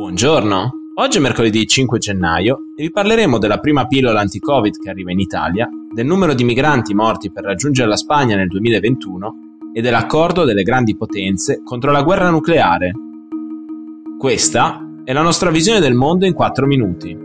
Buongiorno, oggi è mercoledì 5 gennaio e vi parleremo della prima pillola anti-Covid che arriva in Italia, del numero di migranti morti per raggiungere la Spagna nel 2021 e dell'accordo delle grandi potenze contro la guerra nucleare. Questa è la nostra visione del mondo in 4 minuti.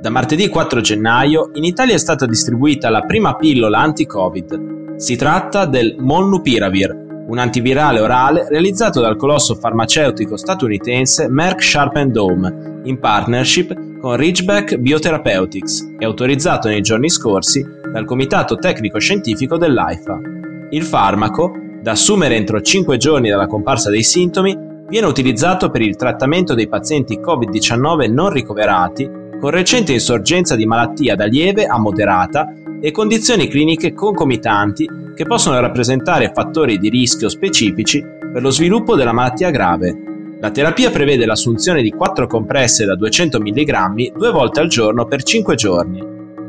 Da martedì 4 gennaio in Italia è stata distribuita la prima pillola anti-Covid. Si tratta del Molnupiravir, un antivirale orale realizzato dal colosso farmaceutico statunitense Merck Sharp Dome in partnership con Ridgeback Biotherapeutics e autorizzato nei giorni scorsi dal Comitato Tecnico Scientifico dell'AIFA. Il farmaco, da assumere entro 5 giorni dalla comparsa dei sintomi, viene utilizzato per il trattamento dei pazienti Covid-19 non ricoverati con recente insorgenza di malattia da lieve a moderata e condizioni cliniche concomitanti che possono rappresentare fattori di rischio specifici per lo sviluppo della malattia grave. La terapia prevede l'assunzione di 4 compresse da 200 mg due volte al giorno per 5 giorni.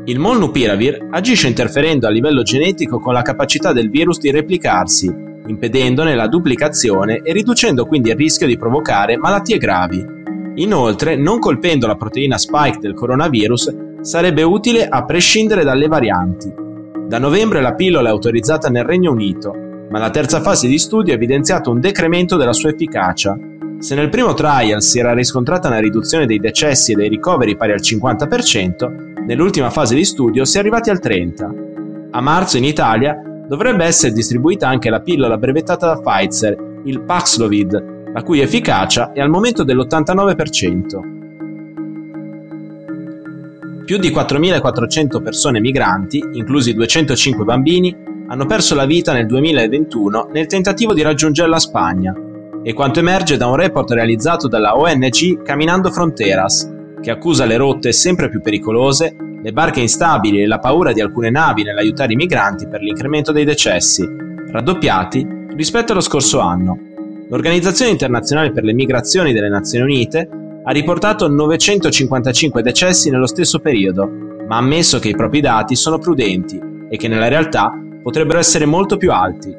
Il molnupiravir agisce interferendo a livello genetico con la capacità del virus di replicarsi, impedendone la duplicazione e riducendo quindi il rischio di provocare malattie gravi. Inoltre, non colpendo la proteina spike del coronavirus, sarebbe utile a prescindere dalle varianti, da novembre la pillola è autorizzata nel Regno Unito, ma la terza fase di studio ha evidenziato un decremento della sua efficacia. Se nel primo trial si era riscontrata una riduzione dei decessi e dei ricoveri pari al 50%, nell'ultima fase di studio si è arrivati al 30%. A marzo in Italia dovrebbe essere distribuita anche la pillola brevettata da Pfizer, il Paxlovid, la cui efficacia è al momento dell'89%. Più di 4.400 persone migranti, inclusi 205 bambini, hanno perso la vita nel 2021 nel tentativo di raggiungere la Spagna, e quanto emerge da un report realizzato dalla ONG Caminando Fronteras, che accusa le rotte sempre più pericolose, le barche instabili e la paura di alcune navi nell'aiutare i migranti per l'incremento dei decessi, raddoppiati rispetto allo scorso anno. L'Organizzazione internazionale per le migrazioni delle Nazioni Unite ha riportato 955 decessi nello stesso periodo, ma ha ammesso che i propri dati sono prudenti e che nella realtà potrebbero essere molto più alti.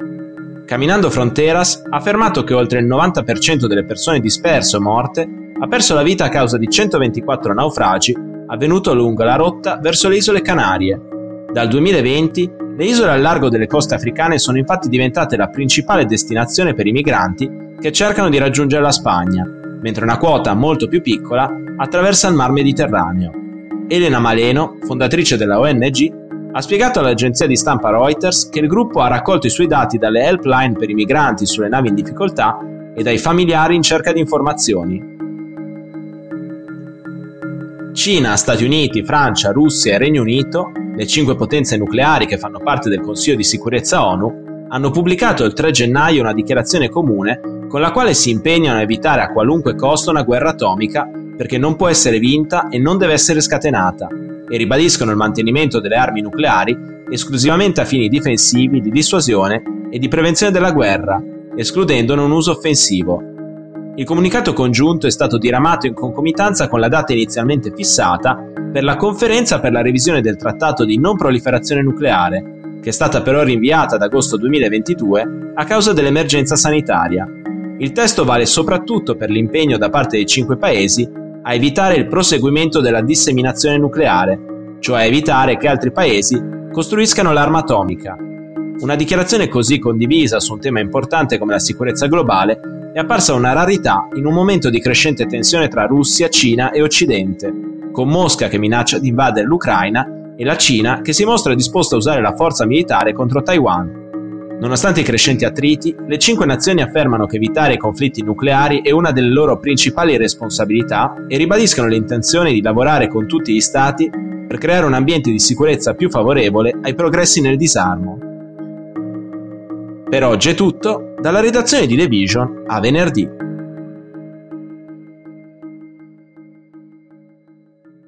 Camminando Fronteras ha affermato che oltre il 90% delle persone disperse o morte ha perso la vita a causa di 124 naufragi avvenuto lungo la rotta verso le isole Canarie. Dal 2020 le isole al largo delle coste africane sono infatti diventate la principale destinazione per i migranti che cercano di raggiungere la Spagna mentre una quota molto più piccola attraversa il Mar Mediterraneo. Elena Maleno, fondatrice della ONG, ha spiegato all'agenzia di stampa Reuters che il gruppo ha raccolto i suoi dati dalle helpline per i migranti sulle navi in difficoltà e dai familiari in cerca di informazioni. Cina, Stati Uniti, Francia, Russia e Regno Unito, le cinque potenze nucleari che fanno parte del Consiglio di sicurezza ONU, hanno pubblicato il 3 gennaio una dichiarazione comune con la quale si impegnano a evitare a qualunque costo una guerra atomica perché non può essere vinta e non deve essere scatenata, e ribadiscono il mantenimento delle armi nucleari esclusivamente a fini difensivi, di dissuasione e di prevenzione della guerra, escludendone un uso offensivo. Il comunicato congiunto è stato diramato in concomitanza con la data inizialmente fissata per la conferenza per la revisione del trattato di non proliferazione nucleare, che è stata però rinviata ad agosto 2022 a causa dell'emergenza sanitaria il testo vale soprattutto per l'impegno da parte dei cinque paesi a evitare il proseguimento della disseminazione nucleare, cioè evitare che altri paesi costruiscano l'arma atomica. Una dichiarazione così condivisa su un tema importante come la sicurezza globale è apparsa una rarità in un momento di crescente tensione tra Russia, Cina e Occidente, con Mosca che minaccia di invadere l'Ucraina e la Cina che si mostra disposta a usare la forza militare contro Taiwan. Nonostante i crescenti attriti, le cinque nazioni affermano che evitare i conflitti nucleari è una delle loro principali responsabilità e ribadiscono l'intenzione di lavorare con tutti gli Stati per creare un ambiente di sicurezza più favorevole ai progressi nel disarmo. Per oggi è tutto, dalla redazione di The Vision a venerdì.